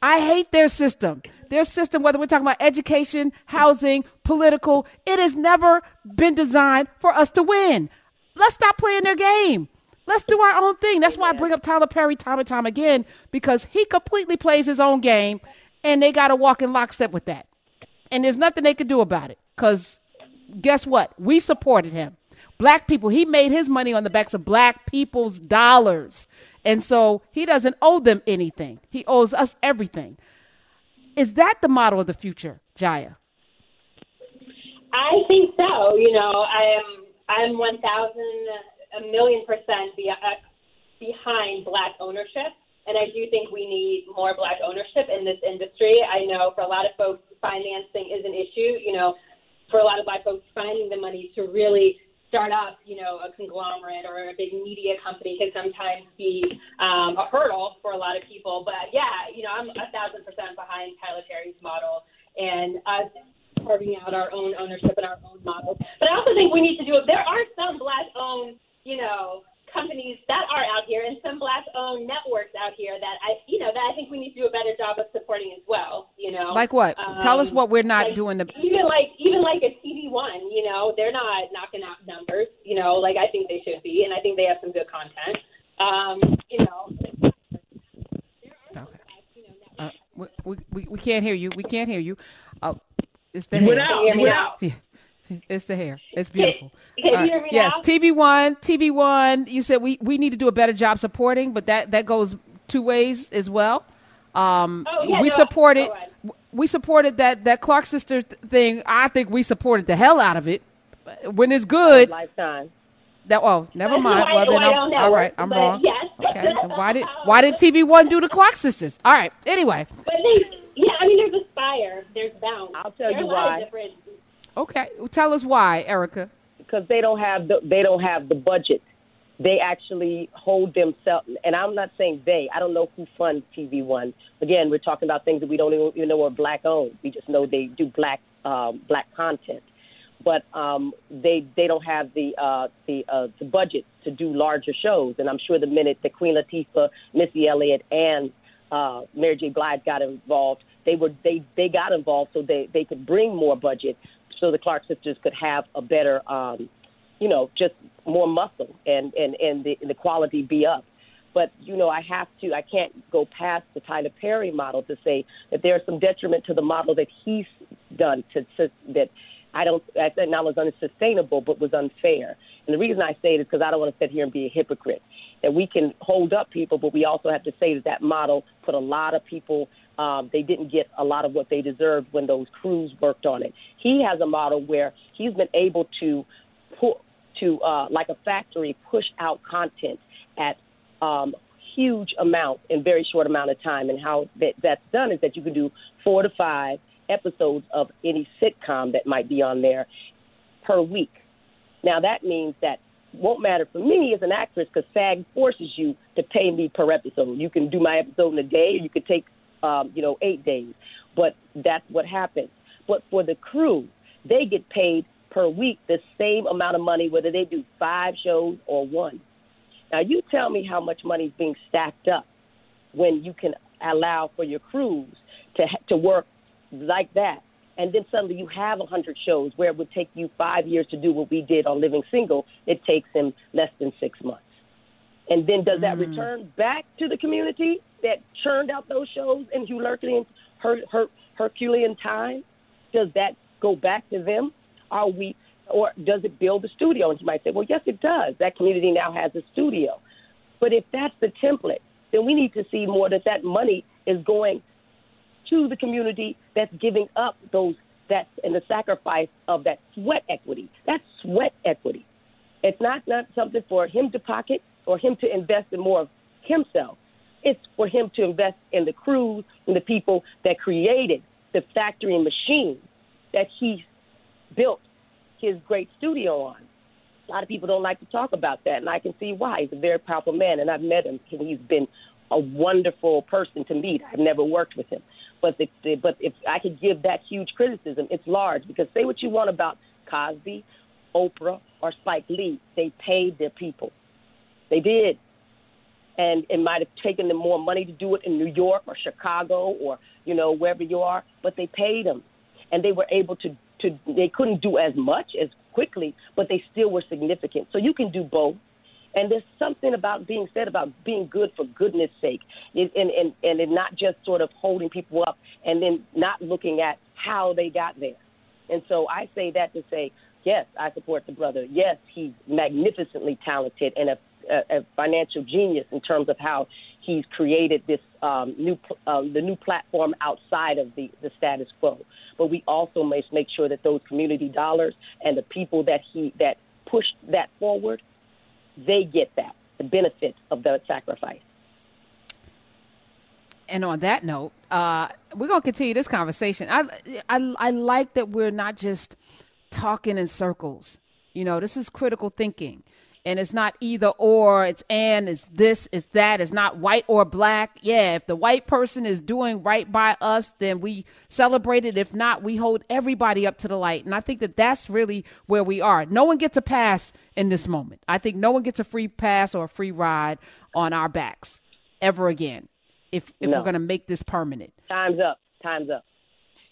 S1: I hate their system. Their system, whether we're talking about education, housing, political, it has never been designed for us to win. Let's stop playing their game. Let's do our own thing. That's why I bring up Tyler Perry time and time again because he completely plays his own game, and they got to walk in lockstep with that and there's nothing they could do about it because guess what? We supported him. Black people, he made his money on the backs of black people's dollars. And so he doesn't owe them anything. He owes us everything. Is that the model of the future, Jaia?
S4: I think so. You know, I am I'm 1,000 a million percent be, uh, behind black ownership. And I do think we need more black ownership in this industry. I know for a lot of folks, financing is an issue. You know, for a lot of black folks, finding the money to really start up, you know, a conglomerate or a big media company can sometimes be um, a hurdle for a lot of people. But yeah, you know, I'm a thousand percent behind Tyler Perry's model and us carving out our own ownership and our own models. But I also think we need to do it. There are some black-owned, you know, companies that are out here and some black owned networks out here that I you know that I think we need to do a better job of supporting as well. You know,
S1: like what? Um, Tell us what we're not
S4: like,
S1: doing. The
S4: even like even like a TV One, you know, they're not knocking out numbers. You know, like I think they should be, and I think they have some good content. Um, you know.
S1: Okay. Uh, we, we, we can't hear you. We can't hear you. Uh, it's the
S2: you went out. You went out.
S1: Yeah. *laughs* It's the hair. It's beautiful.
S4: Can, can you hear me
S1: yes,
S4: now?
S1: TV One, TV One. You said we, we need to do a better job supporting, but that, that goes two ways as well. Um,
S4: oh, yeah,
S1: we
S4: no,
S1: supported we supported that that Clark sister thing. I think we supported the hell out of it. When it's good,
S2: lifetime.
S1: That oh, never
S4: That's
S1: mind.
S4: why-
S1: Well, then
S4: I
S1: I'm
S4: don't know,
S1: all right. I'm wrong.
S4: yes.
S1: Okay. Then why did why did TV One do the Clark sisters? All right. Anyway.
S4: But they, yeah, I mean, there's a Aspire, there's Bounce.
S2: I'll tell
S4: there
S2: you
S4: are a lot
S2: why.
S4: of different
S1: Okay. Tell us why, Erika.
S2: because they don't have the they don't have the budget. They actually hold themselves, and I'm not saying they. I don't know who funds TV One. Again, we're talking about things that we don't even, even know are black owned. We just know they do black um, black content, but um, they they don't have the uh, the uh, the budget to do larger shows. And I'm sure the minute that Queen Latifah, Missy Elliott, and uh, Mary J. Blige got involved, they were they they got involved so they they could bring more budget so the Clark sisters could have a better, um, you know, just more muscle and and and the, and the quality be up. But you know, I have to. I can't go past the Tyler Perry model to say that there's some detriment to the model that he's done to, to that I don't. I said not was unsustainable, but was unfair. And the reason I say it is because I don't want to sit here and be a hypocrite. That we can hold up people, but we also have to say that that model put a lot of people um, they didn't get a lot of what they deserved when those crews worked on it. He has a model where he's been able to pull, to, uh, like a factory, push out content at um, huge amounts in very short amount of time. And how that, that's done is that you can do four to five episodes of any sitcom that might be on there per week. Now that means that won't matter for me as an actress because SAG forces you to pay me per episode. You can do my episode in a day, or you could take, um, you know, eight days. But that's what happens. But for the crew, they get paid per week the same amount of money whether they do five shows or one. Now you tell me how much money is being stacked up when you can allow for your crews to to work like that and then suddenly you have a 100 shows where it would take you five years to do what we did on Living Single. It takes them less than six months. And then does that mm. return back to the community that churned out those shows in Herculean, Her, Her, Herculean time? Does that go back to them? Are we, or does it build a studio? And you might say, well, yes, it does. That community now has a studio. But if that's the template, then we need to see more that that money is going to the community that's giving up those that and the sacrifice of that sweat equity. That's sweat equity. It's not not something for him to pocket or him to invest in more of himself. It's for him to invest in the crews and the people that created the factory and machine that he built his great studio on. A lot of people don't like to talk about that, and I can see why. He's a very powerful man, and I've met him, and he's been a wonderful person to meet. I've never worked with him, but the, the, but if I could give that huge criticism, it's large because say what you want about Cosby, Oprah, or Spike Lee, they paid their people. They did, and it might have taken them more money to do it in New York or Chicago or you know wherever you are, but they paid them, and they were able to to. They couldn't do as much as quickly, but they still were significant. So you can do both. And there's something about being said about being good for goodness sake, and and and, and not just sort of holding people up and then not looking at how they got there. And so I say that to say, yes, I support the brother. Yes, he's magnificently talented and a, a, a financial genius in terms of how he's created this um, new um, the new platform outside of the, the status quo. But we also must make sure that those community dollars and the people that he that pushed that forward they get that, the benefit of that sacrifice.
S1: And on that note, uh, we're going to continue this conversation. I, I, I like that we're not just talking in circles. You know, this is critical thinking and it's not either or it's and it's this it's that it's not white or black. Yeah if the white person is doing right by us then we celebrate it. If not we hold everybody up to the light. And i think that that's really where we are. No one gets a pass in this moment. I think no one gets a free pass or a free ride on our backs ever again if if no. we're going to make this permanent.
S2: Time's up. Time's up.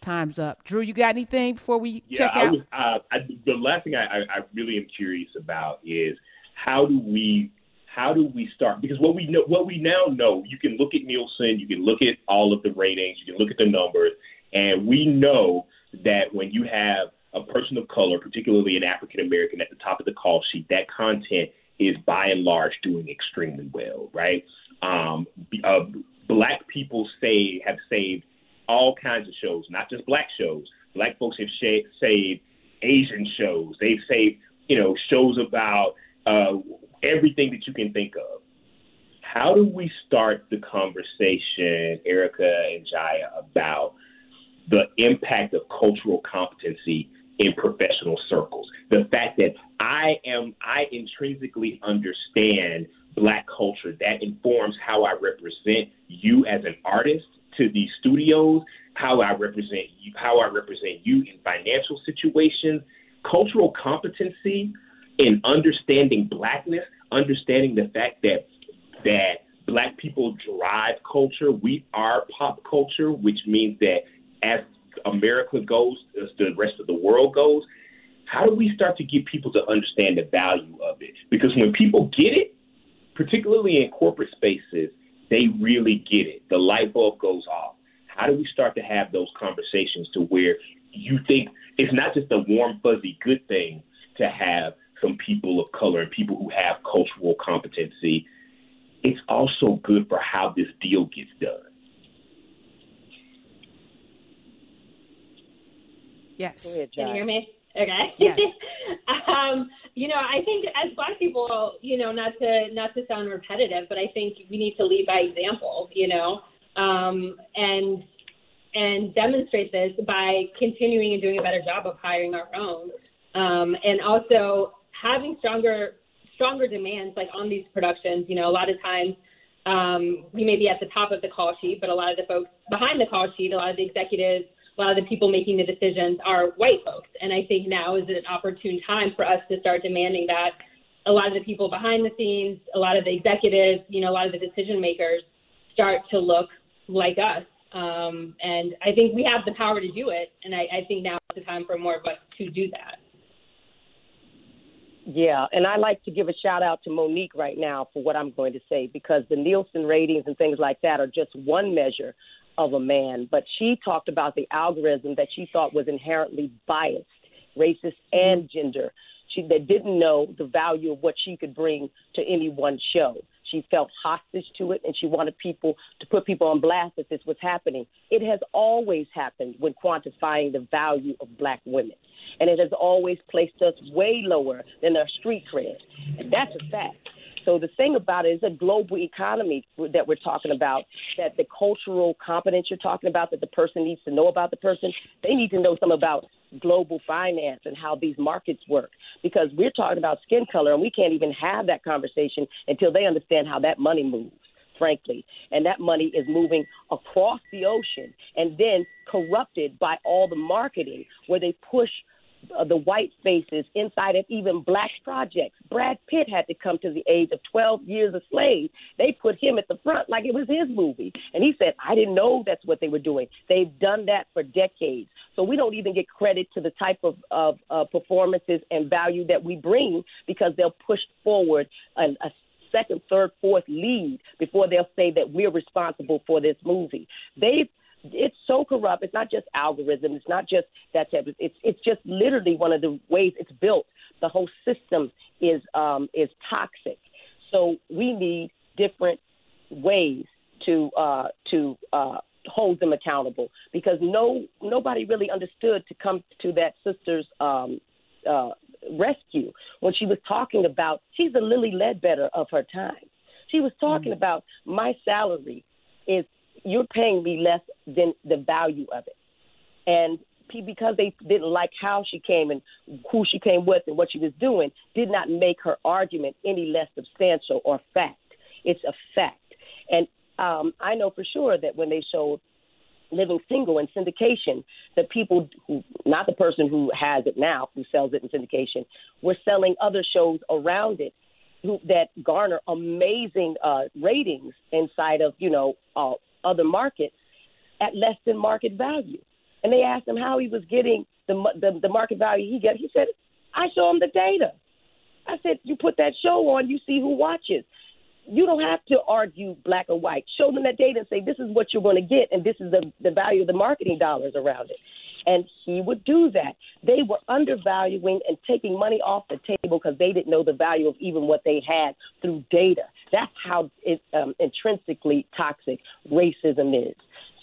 S1: Time's up. Drew, you got anything before we yeah, check out? I was,
S3: uh, I, the last thing I, I, I, really am curious about is how do we how do we start? Because what we know, what we now know, you can look at Nielsen, you can look at all of the ratings, you can look at the numbers, and we know that when you have a person of color, particularly an African American, at the top of the call sheet, that content is by and large doing extremely well, right? Um, uh, black people say have saved all kinds of shows, not just black shows. Black folks have sh- saved Asian shows. They've saved, you know, shows about uh, everything that you can think of. How do we start the conversation, Erika and Jaia, about the impact of cultural competency in professional circles? The fact that I am, I intrinsically understand black culture that informs how I represent you as an artist to these studios, how I represent you, how I represent you in financial situations. Cultural competency in understanding blackness, understanding the fact that that black people drive culture. We are pop culture, which means that as America goes, as the rest of the world goes, how do we start to get people to understand the value of it? Because when people get it, particularly in corporate spaces, they really get it. The light bulb goes off. How do we start to have those conversations to where you think it's not just a warm, fuzzy good thing to have some people of color and people who have cultural competency, it's also good for how this deal gets done.
S1: Yes.
S4: Can you hear me? Okay.
S1: Yes. *laughs*
S4: um, You know, I think as Black people, you know, not to not to sound repetitive, but I think we need to lead by example. You know, um, and and demonstrate this by continuing and doing a better job of hiring our own, um, and also having stronger stronger demands like on these productions. You know, a lot of times um, we may be at the top of the call sheet, but a lot of the folks behind the call sheet, a lot of the executives, a lot of the people making the decisions are white folks. And I think now is an opportune time for us to start demanding that a lot of the people behind the scenes, a lot of the executives, you know, a lot of the decision makers start to look like us. Um, and I think we have the power to do it. And I, I think now is the time for more of us to do that.
S2: Yeah, and I like to give a shout out to Mo'Nique right now for what I'm going to say because the Nielsen ratings and things like that are just one measure of a man. But she talked about the algorithm that she thought was inherently biased, racist, and gender. She that didn't know the value of what she could bring to any one show. She felt hostage to it, and she wanted people to put people on blast that this was happening. It has always happened when quantifying the value of black women and it has always placed us way lower than our street cred. And that's a fact. So the thing about it is a global economy that we're talking about, that the cultural competence you're talking about, that the person needs to know about the person, they need to know some about global finance and how these markets work. Because we're talking about skin color, and we can't even have that conversation until they understand how that money moves frankly. And that money is moving across the ocean and then corrupted by all the marketing where they push uh, the white faces inside of even black projects. Brad Pitt had to come to the age of 12 years a slave. They put him at the front like it was his movie. And he said, I didn't know that's what they were doing. They've done that for decades. So we don't even get credit to the type of, of uh, performances and value that we bring because they'll push forward a, a second, third, fourth lead before they'll say that we're responsible for this movie. They've it's so corrupt. It's not just algorithms. It's not just that type. Of, it's it's just literally one of the ways it's built. The whole system is um, is toxic. So we need different ways to uh, to uh, hold them accountable because no nobody really understood to come to that sister's um, uh, rescue when she was talking about she's the Lilly Ledbetter of her time. She was talking mm-hmm. about my salary is you're paying me less than the value of it. And because they didn't like how she came and who she came with and what she was doing, did not make her argument any less substantial or fact. It's a fact. And um, I know for sure that when they showed Living Single in syndication, the people who, not the person who has it now, who sells it in syndication, were selling other shows around it who, that garner amazing uh, ratings inside of, you know, uh, other markets at less than market value. And they asked him how he was getting the, the, the market value he got. He said, I show him the data. I said, you put that show on, you see who watches. You don't have to argue black or white. Show them that data and say, this is what you're going to get, and this is the, the value of the marketing dollars around it. And he would do that. They were undervaluing and taking money off the table because they didn't know the value of even what they had through data. That's how it, um, intrinsically toxic racism is.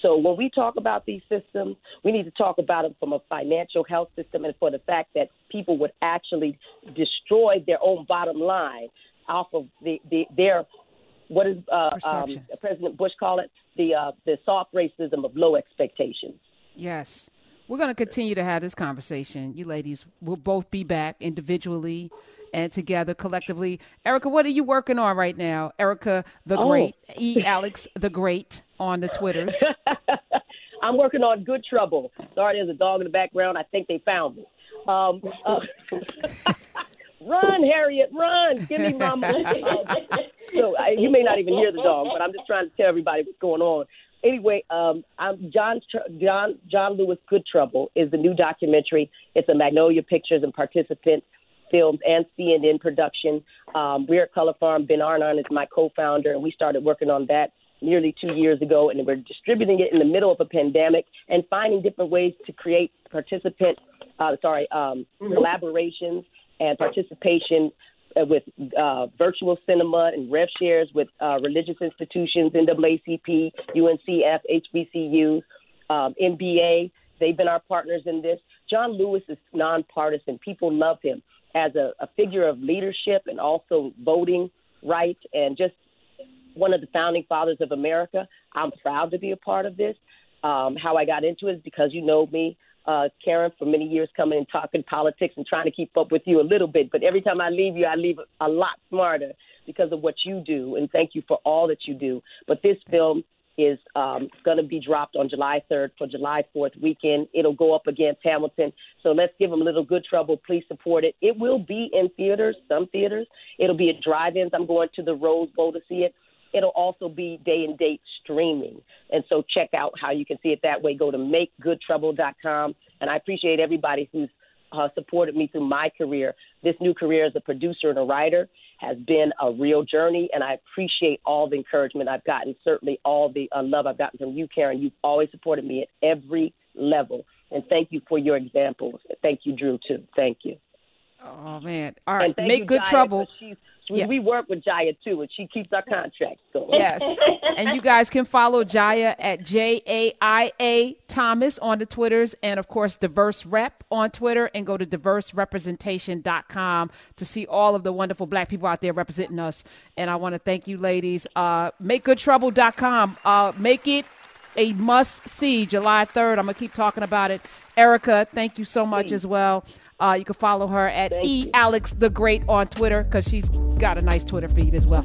S2: So when we talk about these systems, we need to talk about them from a financial health system and for the fact that people would actually destroy their own bottom line off of the, the their what does uh, um, President Bush call it? The uh, the soft racism of low expectations.
S1: Yes. We're going to continue to have this conversation. You ladies will both be back individually and together collectively. Erika, what are you working on right now? Erika the oh. Great, E. Alex the Great on the Twitters. *laughs*
S2: I'm working on Good Trouble. Sorry, there's a dog in the background. I think they found me. Um, uh, *laughs* run, Harriet, run! Give me my money. *laughs* so I, you may not even hear the dog, but I'm just trying to tell everybody what's going on. Anyway, um, I'm John John John Lewis Good Trouble is the new documentary. It's a Magnolia Pictures and Participant Films and CNN production. Um, we're at Color Farm. Ben Arnon is my co-founder, and we started working on that nearly two years ago, and we're distributing it in the middle of a pandemic and finding different ways to create participant, uh, sorry, um, collaborations and participation with uh, virtual cinema and rev shares with uh, religious institutions, NAACP, UNCF, HBCUs, um, NBA. They've been our partners in this. John Lewis is nonpartisan. People love him. as a, a figure of leadership and also voting rights and just one of the founding fathers of America. I'm proud to be a part of this. Um, how I got into it is because you know me, uh, Karen, for many years coming and talking politics and trying to keep up with you a little bit. But every time I leave you, I leave a lot smarter because of what you do. And thank you for all that you do. But this film is um, going to be dropped on July 3rd for July 4th weekend. It'll go up against Hamilton. So let's give them a little good trouble. Please support it. It will be in theaters, some theaters. It'll be at drive-ins. I'm going to the Rose Bowl to see it. It'll also be day and date streaming. And so check out how you can see it that way. Go to makegoodtrouble.com. And I appreciate everybody who's uh, supported me through my career. This new career as a producer and a writer has been a real journey, and I appreciate all the encouragement I've gotten, certainly all the uh, love I've gotten from you, Karen. You've always supported me at every level. And thank you for your examples. Thank you, Drew, too. Thank you.
S1: Oh, man. All right. Make good trouble.
S2: Yeah. We work with Jaia too, and she keeps our contracts going.
S1: Yes. *laughs* and you guys can follow Jaia at J A I A Thomas on the Twitters, and of course, Diverse Rep on Twitter, and go to diverserepresentation.com to see all of the wonderful black people out there representing us. And I want to thank you, ladies. Uh, MakeGoodTrouble.com. Uh, make it a must see July 3rd. I'm going to keep talking about it. Erika, thank you so much Please. as well. Uh, you can follow her at Thank E you. Alex the Great on Twitter because she's got a nice Twitter feed as well.